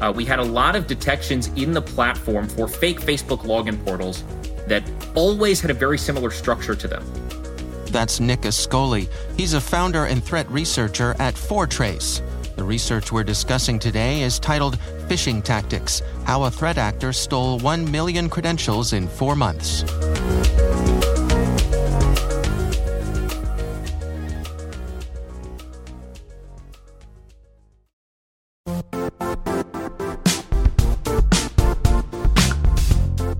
uh, we had a lot of detections in the platform for fake Facebook login portals that always had a very similar structure to them. That's Nick Ascoli. He's a founder and threat researcher at Foretrace. The research we're discussing today is titled Phishing Tactics How a Threat Actor Stole 1 Million Credentials in Four Months.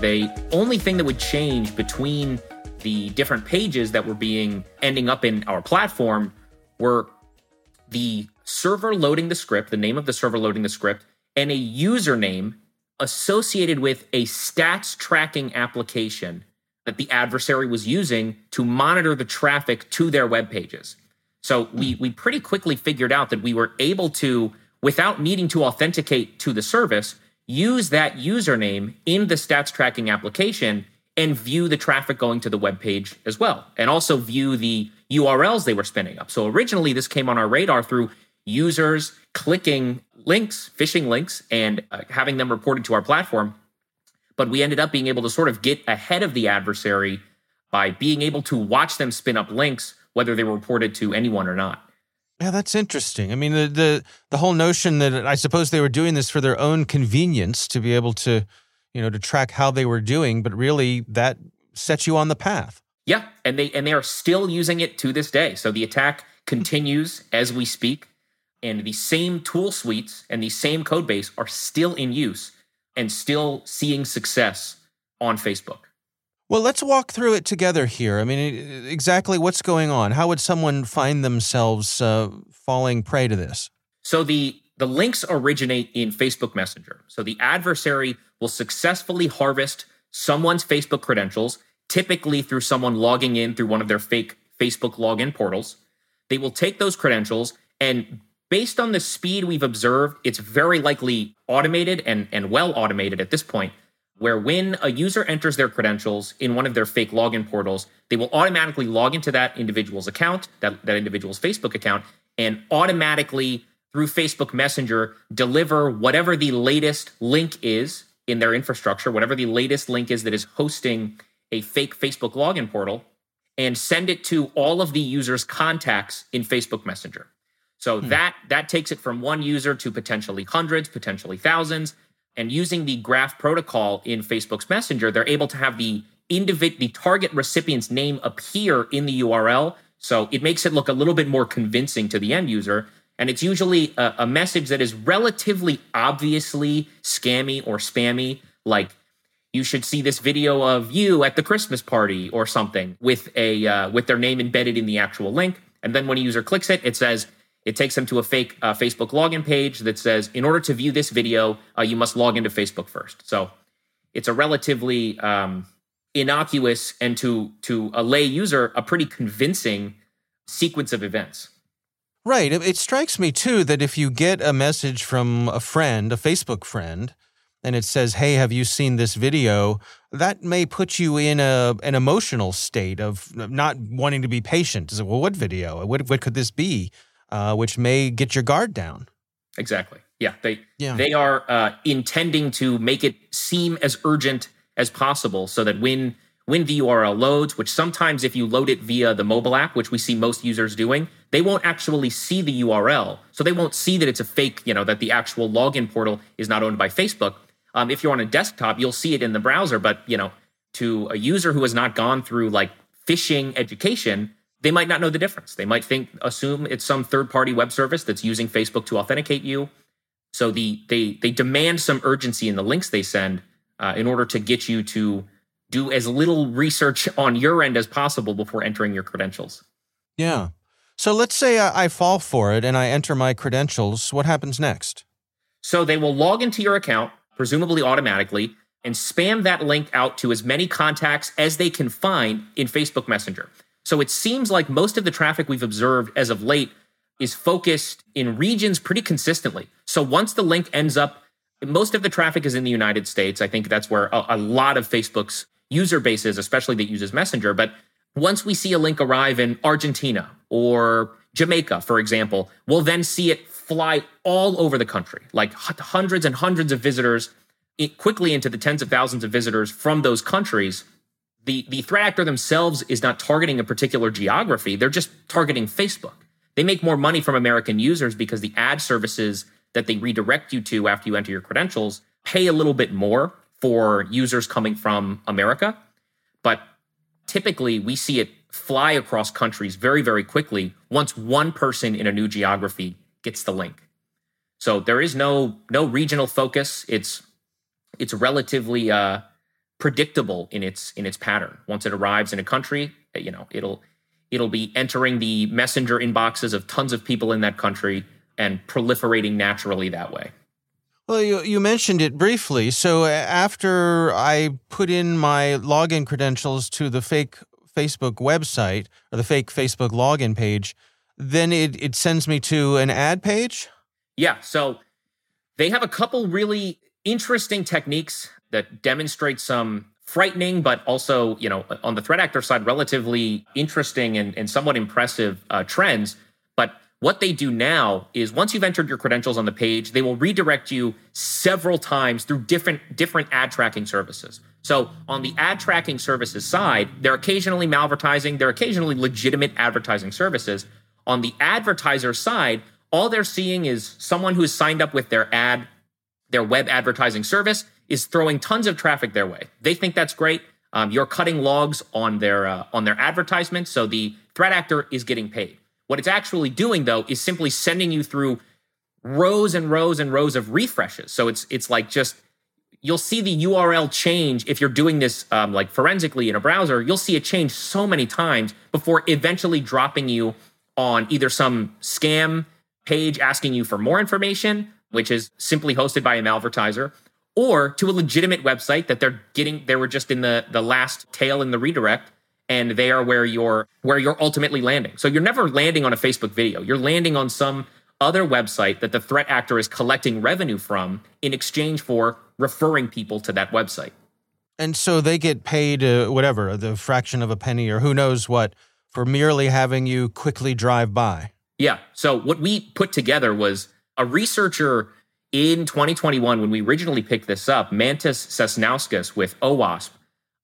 The only thing that would change between the different pages that were being ending up in our platform were the server loading the script, the name of the server loading the script, and a username associated with a stats tracking application that the adversary was using to monitor the traffic to their web pages. So we we pretty quickly figured out that we were able to without needing to authenticate to the service use that username in the stats tracking application and view the traffic going to the web page as well, and also view the URLs they were spinning up. So originally, this came on our radar through users clicking links, phishing links, and uh, having them reported to our platform. But we ended up being able to sort of get ahead of the adversary by being able to watch them spin up links, whether they were reported to anyone or not. Yeah, that's interesting. I mean, the, the the whole notion that I suppose they were doing this for their own convenience to be able to, you know, to track how they were doing, but really that sets you on the path. Yeah, and they and they are still using it to this day. So the attack continues as we speak, and the same tool suites and the same code base are still in use and still seeing success on Facebook. Well, let's walk through it together here. I mean, exactly what's going on. How would someone find themselves uh, falling prey to this? So the the links originate in Facebook Messenger. So the adversary will successfully harvest someone's Facebook credentials, typically through someone logging in through one of their fake Facebook login portals. They will take those credentials and based on the speed we've observed, it's very likely automated and, and well automated at this point where when a user enters their credentials in one of their fake login portals, they will automatically log into that individual's account, that, that individual's Facebook account, and automatically through Facebook Messenger deliver whatever the latest link is in their infrastructure, whatever the latest link is that is hosting a fake Facebook login portal, and send it to all of the users' contacts in Facebook Messenger. So hmm. that that takes it from one user to potentially hundreds, potentially thousands. And using the graph protocol in Facebook's Messenger, they're able to have the individ- the target recipient's name appear in the URL. So it makes it look a little bit more convincing to the end user. And it's usually a, a message that is relatively obviously scammy or spammy, like you should see this video of you at the Christmas party or something with a uh, with their name embedded in the actual link. And then when a user clicks it, it says it takes them to a fake uh, Facebook login page that says, in order to view this video, uh, you must log into Facebook first. So it's a relatively um, innocuous and to to a lay user a pretty convincing sequence of events. Right. It, it strikes me too that if you get a message from a friend, a Facebook friend, and it says, "Hey, have you seen this video?" That may put you in a an emotional state of not wanting to be patient. Is it, well, what video? What what could this be? Uh, which may get your guard down. Exactly. Yeah. They yeah. they are uh, intending to make it seem as urgent as possible, so that when when the URL loads, which sometimes if you load it via the mobile app, which we see most users doing, they won't actually see the URL. So they won't see that it's a fake, you know, that the actual login portal is not owned by Facebook. Um, if you're on a desktop, you'll see it in the browser, but you know, to a user who has not gone through like phishing education, they might not know the difference. They might think assume it's some third-party web service that's using Facebook to authenticate you. So the they they demand some urgency in the links they send uh, in order to get you to do as little research on your end as possible before entering your credentials. Yeah. So let's say I, I fall for it and I enter my credentials. What happens next? So they will log into your account presumably automatically, and spam that link out to as many contacts as they can find in Facebook Messenger. So it seems like most of the traffic we've observed as of late is focused in regions pretty consistently. So once the link ends up, most of the traffic is in the United States. I think that's where a, a lot of Facebook's user base is, especially that uses Messenger. But once we see a link arrive in Argentina or Jamaica, for example, we'll then see it fly all over the country, like hundreds and hundreds of visitors, eh, quickly into the tens of thousands of visitors from those countries. The, the threat actor themselves is not targeting a particular geography, they're just targeting Facebook. They make more money from American users because the ad services that they redirect you to after you enter your credentials pay a little bit more for users coming from America. But typically, we see it fly across countries very, very quickly once one person in a new geography gets the link. So there is no no regional focus. It's it's relatively uh, predictable in its in its pattern. Once it arrives in a country, eh, you know it'll it'll be entering the messenger inboxes of tons of people in that country and proliferating naturally that way. Well, you, you mentioned it briefly. So after I put in my login credentials to the fake Facebook website or the fake Facebook login page, then it, it sends me to an ad page? Yeah. So they have a couple really interesting techniques that demonstrate some frightening, but also, you know, on the threat actor side, relatively interesting and, and somewhat impressive uh, trends. But what they do now is once you've entered your credentials on the page, they will redirect you several times through different different ad tracking services. So on the ad tracking services side, they're occasionally malvertising, they're occasionally legitimate advertising services, on the advertiser side, all they're seeing is someone who's signed up with their ad, their web advertising service is throwing tons of traffic their way. They think that's great. Um, you're cutting logs on their uh, on their advertisements, so the threat actor is getting paid. What it's actually doing though is simply sending you through rows and rows and rows of refreshes. So it's it's like just you'll see the URL change if you're doing this um, like forensically in a browser. You'll see it change so many times before eventually dropping you on either some scam page asking you for more information, which is simply hosted by a malvertiser, or to a legitimate website that they're getting they were just in the the last tail in the redirect and they are where you're where you're ultimately landing. So you're never landing on a Facebook video. You're landing on some other website that the threat actor is collecting revenue from in exchange for referring people to that website. And so they get paid uh, whatever, the fraction of a penny or who knows what for merely having you quickly drive by. Yeah. So what we put together was a researcher in 2021, when we originally picked this up, Mantas Sasnauskas with OWASP,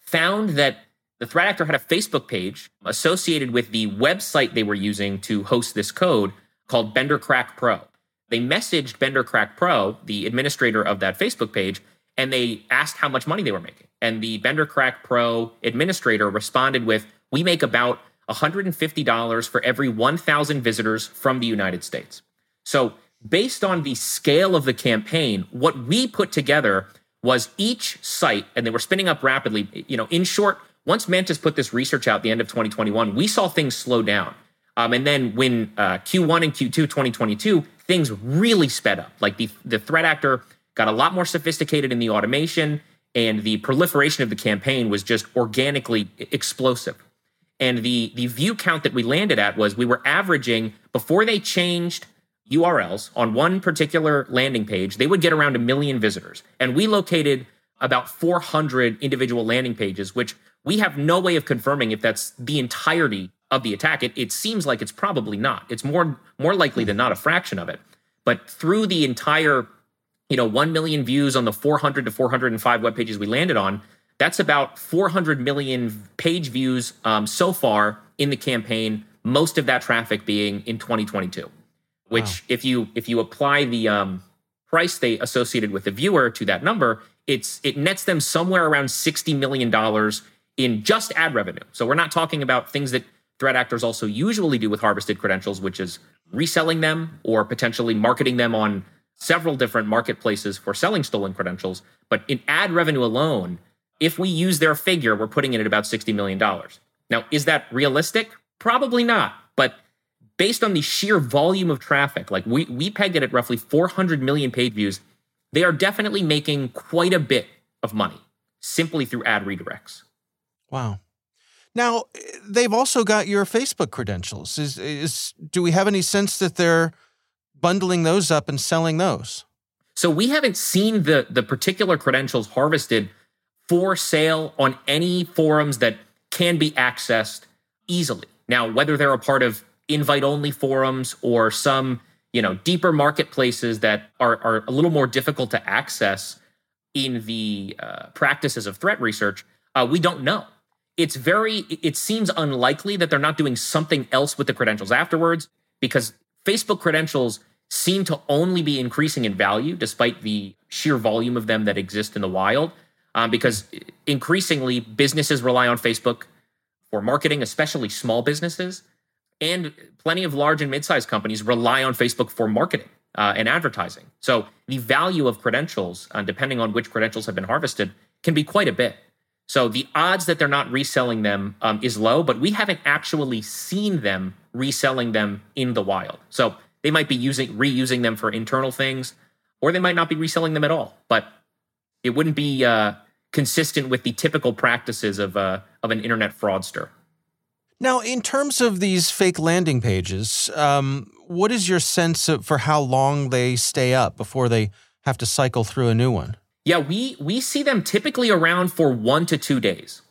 found that the threat actor had a Facebook page associated with the website they were using to host this code called BenderCrack Pro. They messaged BenderCrack Pro, the administrator of that Facebook page, and they asked how much money they were making. And the BenderCrack Pro administrator responded with, We make about $150 for every 1,000 visitors from the United States. So, based on the scale of the campaign, what we put together was each site, and they were spinning up rapidly. You know, in short, once Mantas put this research out at the end of 2021, we saw things slow down. Um, and then when uh, Q1 and Q2 2022, things really sped up. Like the, the threat actor got a lot more sophisticated in the automation, and the proliferation of the campaign was just organically explosive. And the, the view count that we landed at was we were averaging, before they changed URLs on one particular landing page, they would get around a million visitors. And we located about 400 individual landing pages, which we have no way of confirming if that's the entirety of the attack. It, it seems like it's probably not. It's more more likely than not a fraction of it. But through the entire, you know, 1 million views on the 400 to 405 web pages we landed on, that's about 400 million page views um, so far in the campaign. Most of that traffic being in 2022. Which, wow. if you if you apply the um, price they associated with the viewer to that number, it's it nets them somewhere around 60 million dollars in just ad revenue. So we're not talking about things that threat actors also usually do with harvested credentials, which is reselling them or potentially marketing them on several different marketplaces for selling stolen credentials. But in ad revenue alone, if we use their figure, we're putting it at about $60 million. Now, is that realistic? Probably not. But based on the sheer volume of traffic, like we, we pegged it at roughly 400 million page views, they are definitely making quite a bit of money simply through ad redirects. Wow. Now, they've also got your Facebook credentials. Is, is do we have any sense that they're bundling those up and selling those? So we haven't seen the the particular credentials harvested for sale on any forums that can be accessed easily. Now, whether they're a part of invite only forums or some, you know, deeper marketplaces that are, are a little more difficult to access in the uh, practices of threat research, uh, we don't know. It's very it seems unlikely that they're not doing something else with the credentials afterwards because Facebook credentials seem to only be increasing in value despite the sheer volume of them that exist in the wild um, because increasingly businesses rely on Facebook for marketing, especially small businesses, and plenty of large and mid-sized companies rely on Facebook for marketing uh, and advertising. So the value of credentials, uh, depending on which credentials have been harvested, can be quite a bit. So the odds that they're not reselling them um, is low, but we haven't actually seen them reselling them in the wild. So they might be using reusing them for internal things, or they might not be reselling them at all. But it wouldn't be uh, consistent with the typical practices of uh, of an internet fraudster. Now, in terms of these fake landing pages, um, what is your sense of, for how long they stay up before they have to cycle through a new one? Yeah, we we see them typically around for 1 to 2 days.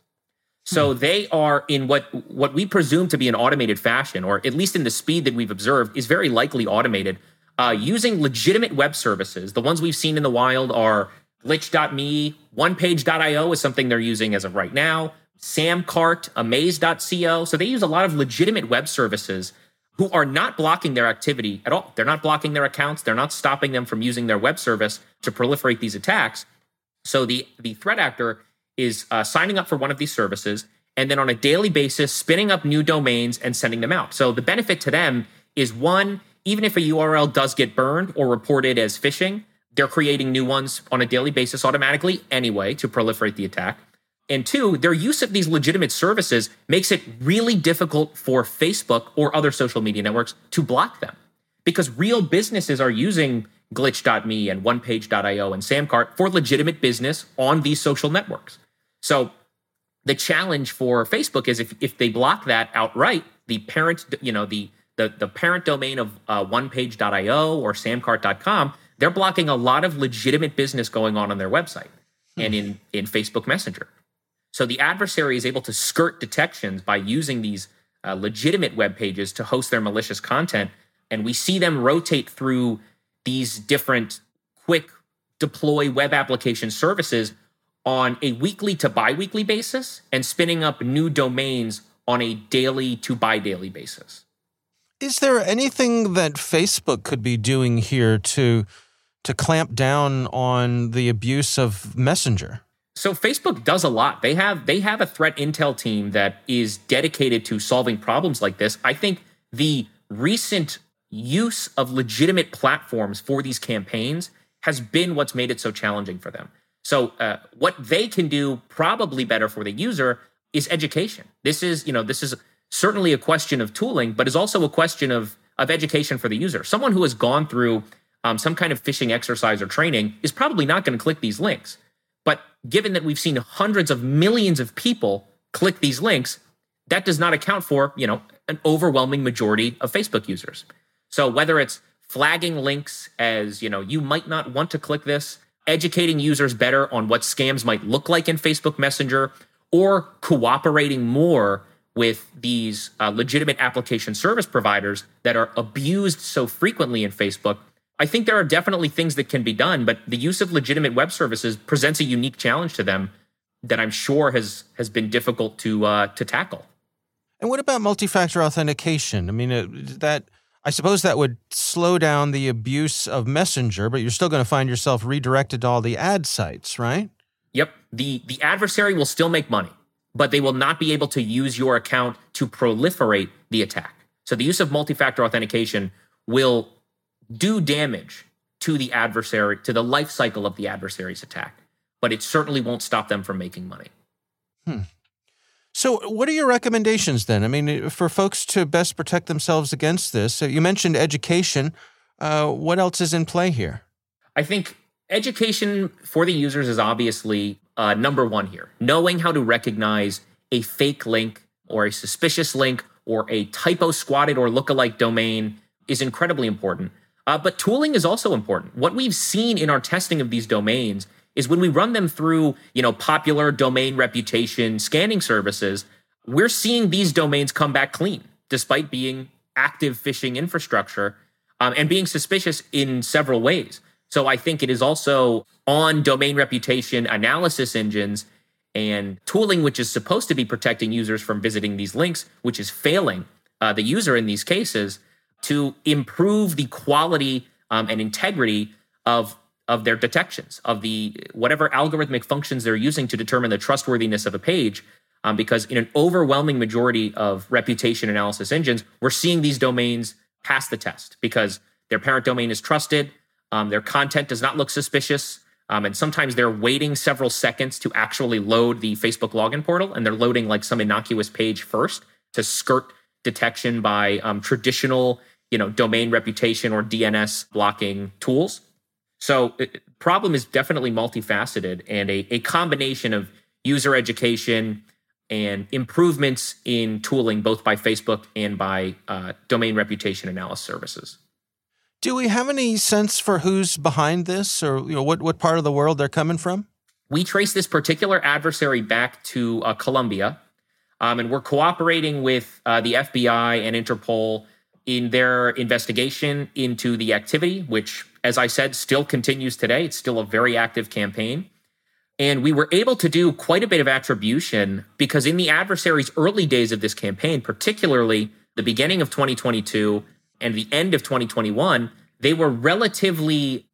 So hmm. they are in what what we presume to be an automated fashion or at least in the speed that we've observed is very likely automated uh, using legitimate web services. The ones we've seen in the wild are glitch.me, onepage.io is something they're using as of right now, Samcart, amaze.co. So they use a lot of legitimate web services who are not blocking their activity at all. They're not blocking their accounts. They're not stopping them from using their web service to proliferate these attacks. So the, the threat actor is uh, signing up for one of these services and then on a daily basis spinning up new domains and sending them out. So the benefit to them is one, even if a URL does get burned or reported as phishing, they're creating new ones on a daily basis automatically anyway to proliferate the attack. And two, their use of these legitimate services makes it really difficult for Facebook or other social media networks to block them because real businesses are using glitch.me and onepage.io and Samcart for legitimate business on these social networks. So the challenge for Facebook is if, if they block that outright, the parent, you know, the the, the parent domain of uh, onepage.io or samcart.com, they're blocking a lot of legitimate business going on on their website and in, in Facebook Messenger. So the adversary is able to skirt detections by using these uh, legitimate web pages to host their malicious content. And we see them rotate through these different quick deploy web application services on a weekly to bi-weekly basis and spinning up new domains on a daily to bi-daily basis. Is there anything that Facebook could be doing here to to clamp down on the abuse of Messenger? So Facebook does a lot. They have they have a threat intel team that is dedicated to solving problems like this. I think the recent use of legitimate platforms for these campaigns has been what's made it so challenging for them. So uh, what they can do probably better for the user is education. This is you know this is certainly a question of tooling, but is also a question of of education for the user. Someone who has gone through um, some kind of phishing exercise or training is probably not going to click these links. But given that we've seen hundreds of millions of people click these links, that does not account for you know an overwhelming majority of Facebook users. So whether it's flagging links as you know you might not want to click this, educating users better on what scams might look like in Facebook Messenger, or cooperating more with these uh, legitimate application service providers that are abused so frequently in Facebook. I think there are definitely things that can be done, but the use of legitimate web services presents a unique challenge to them that I'm sure has has been difficult to uh, to tackle. And what about multi-factor authentication? I mean, uh, that I suppose that would slow down the abuse of Messenger, but you're still going to find yourself redirected to all the ad sites, right? Yep. The the adversary will still make money but they will not be able to use your account to proliferate the attack. So the use of multi-factor authentication will do damage to the adversary, to the life cycle of the adversary's attack, but it certainly won't stop them from making money. Hmm. So, what are your recommendations then? I mean, for folks to best protect themselves against this, you mentioned education. Uh, what else is in play here? I think education for the users is obviously uh, number one here. Knowing how to recognize a fake link or a suspicious link or a typo squatted or lookalike domain is incredibly important. Uh, but tooling is also important. What we've seen in our testing of these domains is when we run them through, you know, popular domain reputation scanning services, we're seeing these domains come back clean despite being active phishing infrastructure um, and being suspicious in several ways. So I think it is also on domain reputation analysis engines and tooling, which is supposed to be protecting users from visiting these links, which is failing uh, the user in these cases to improve the quality um, and integrity of of their detections of the whatever algorithmic functions they're using to determine the trustworthiness of a page um, because in an overwhelming majority of reputation analysis engines we're seeing these domains pass the test because their parent domain is trusted um, their content does not look suspicious. Um, and sometimes they're waiting several seconds to actually load the Facebook login portal, and they're loading like some innocuous page first to skirt detection by um, traditional, you know, domain reputation or DNS blocking tools. So, it, problem is definitely multifaceted, and a, a combination of user education and improvements in tooling, both by Facebook and by uh, domain reputation analysis services. Do we have any sense for who's behind this or you know, what, what part of the world they're coming from? We trace this particular adversary back to uh, Colombia, um, and we're cooperating with uh, the FBI and Interpol in their investigation into the activity, which, as I said, still continues today. It's still a very active campaign. And we were able to do quite a bit of attribution because in the adversary's early days of this campaign, particularly the beginning of 2022 and the end of 2021, they were relatively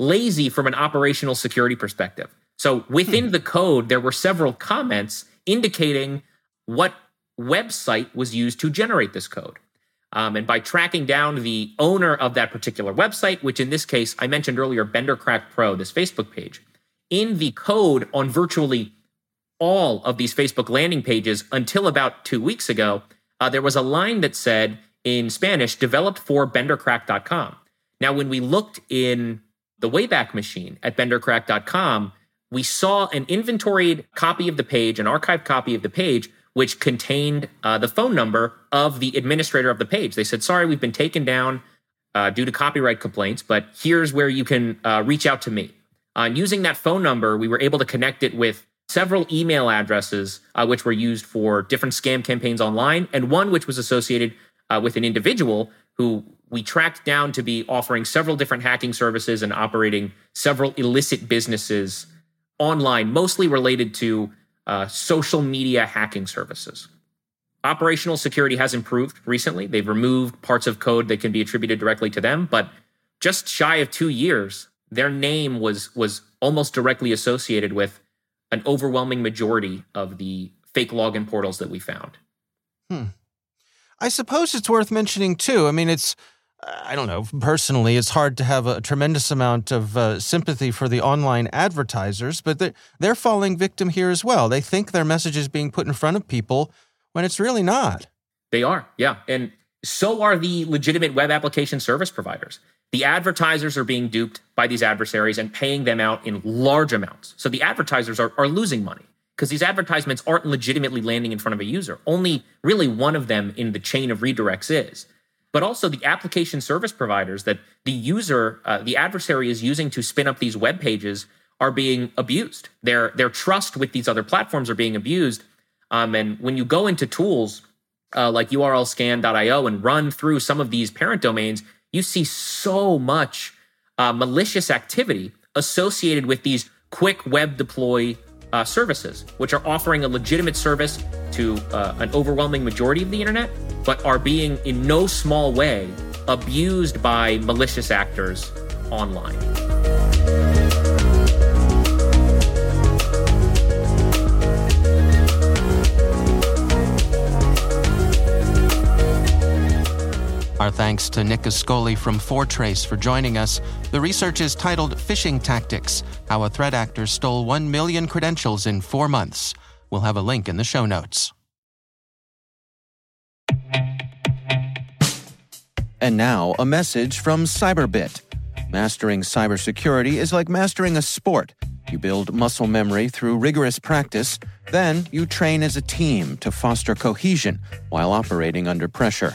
lazy from an operational security perspective. So within hmm. the code, there were several comments indicating what website was used to generate this code. Um, and by tracking down the owner of that particular website, which in this case, I mentioned earlier, BenderCrack Pro, this Facebook page, in the code on virtually all of these Facebook landing pages until about two weeks ago, uh, there was a line that said, in Spanish developed for bendercrack.com. Now, when we looked in the Wayback Machine at bendercrack.com, we saw an inventoried copy of the page, an archived copy of the page, which contained uh, the phone number of the administrator of the page. They said, Sorry, we've been taken down uh, due to copyright complaints, but here's where you can uh, reach out to me. Uh, using that phone number, we were able to connect it with several email addresses, uh, which were used for different scam campaigns online, and one which was associated uh, with an individual who we tracked down to be offering several different hacking services and operating several illicit businesses online, mostly related to uh, social media hacking services. Operational security has improved recently. They've removed parts of code that can be attributed directly to them, but just shy of two years, their name was was almost directly associated with an overwhelming majority of the fake login portals that we found. Hmm. I suppose it's worth mentioning too. I mean, it's I don't know. Personally, it's hard to have a tremendous amount of uh, sympathy for the online advertisers, but they're, they're falling victim here as well. They think their message is being put in front of people when it's really not. They are, yeah. And so are the legitimate web application service providers. The advertisers are being duped by these adversaries and paying them out in large amounts. So the advertisers are, are losing money because these advertisements aren't legitimately landing in front of a user. Only really one of them in the chain of redirects is but also the application service providers that the user, uh, the adversary is using to spin up these web pages are being abused. Their their trust with these other platforms are being abused. Um, and when you go into tools uh, like URLscan.io and run through some of these parent domains, you see so much uh, malicious activity associated with these quick web deploy uh, services, which are offering a legitimate service to uh, an overwhelming majority of the internet, but are being in no small way abused by malicious actors online. Our thanks to Nick Ascoli from Foretrace for joining us. The research is titled Phishing Tactics How a Threat Actor Stole 1 Million Credentials in Four Months. We'll have a link in the show notes. And now, a message from Cyberbit. Mastering cybersecurity is like mastering a sport. You build muscle memory through rigorous practice, then you train as a team to foster cohesion while operating under pressure.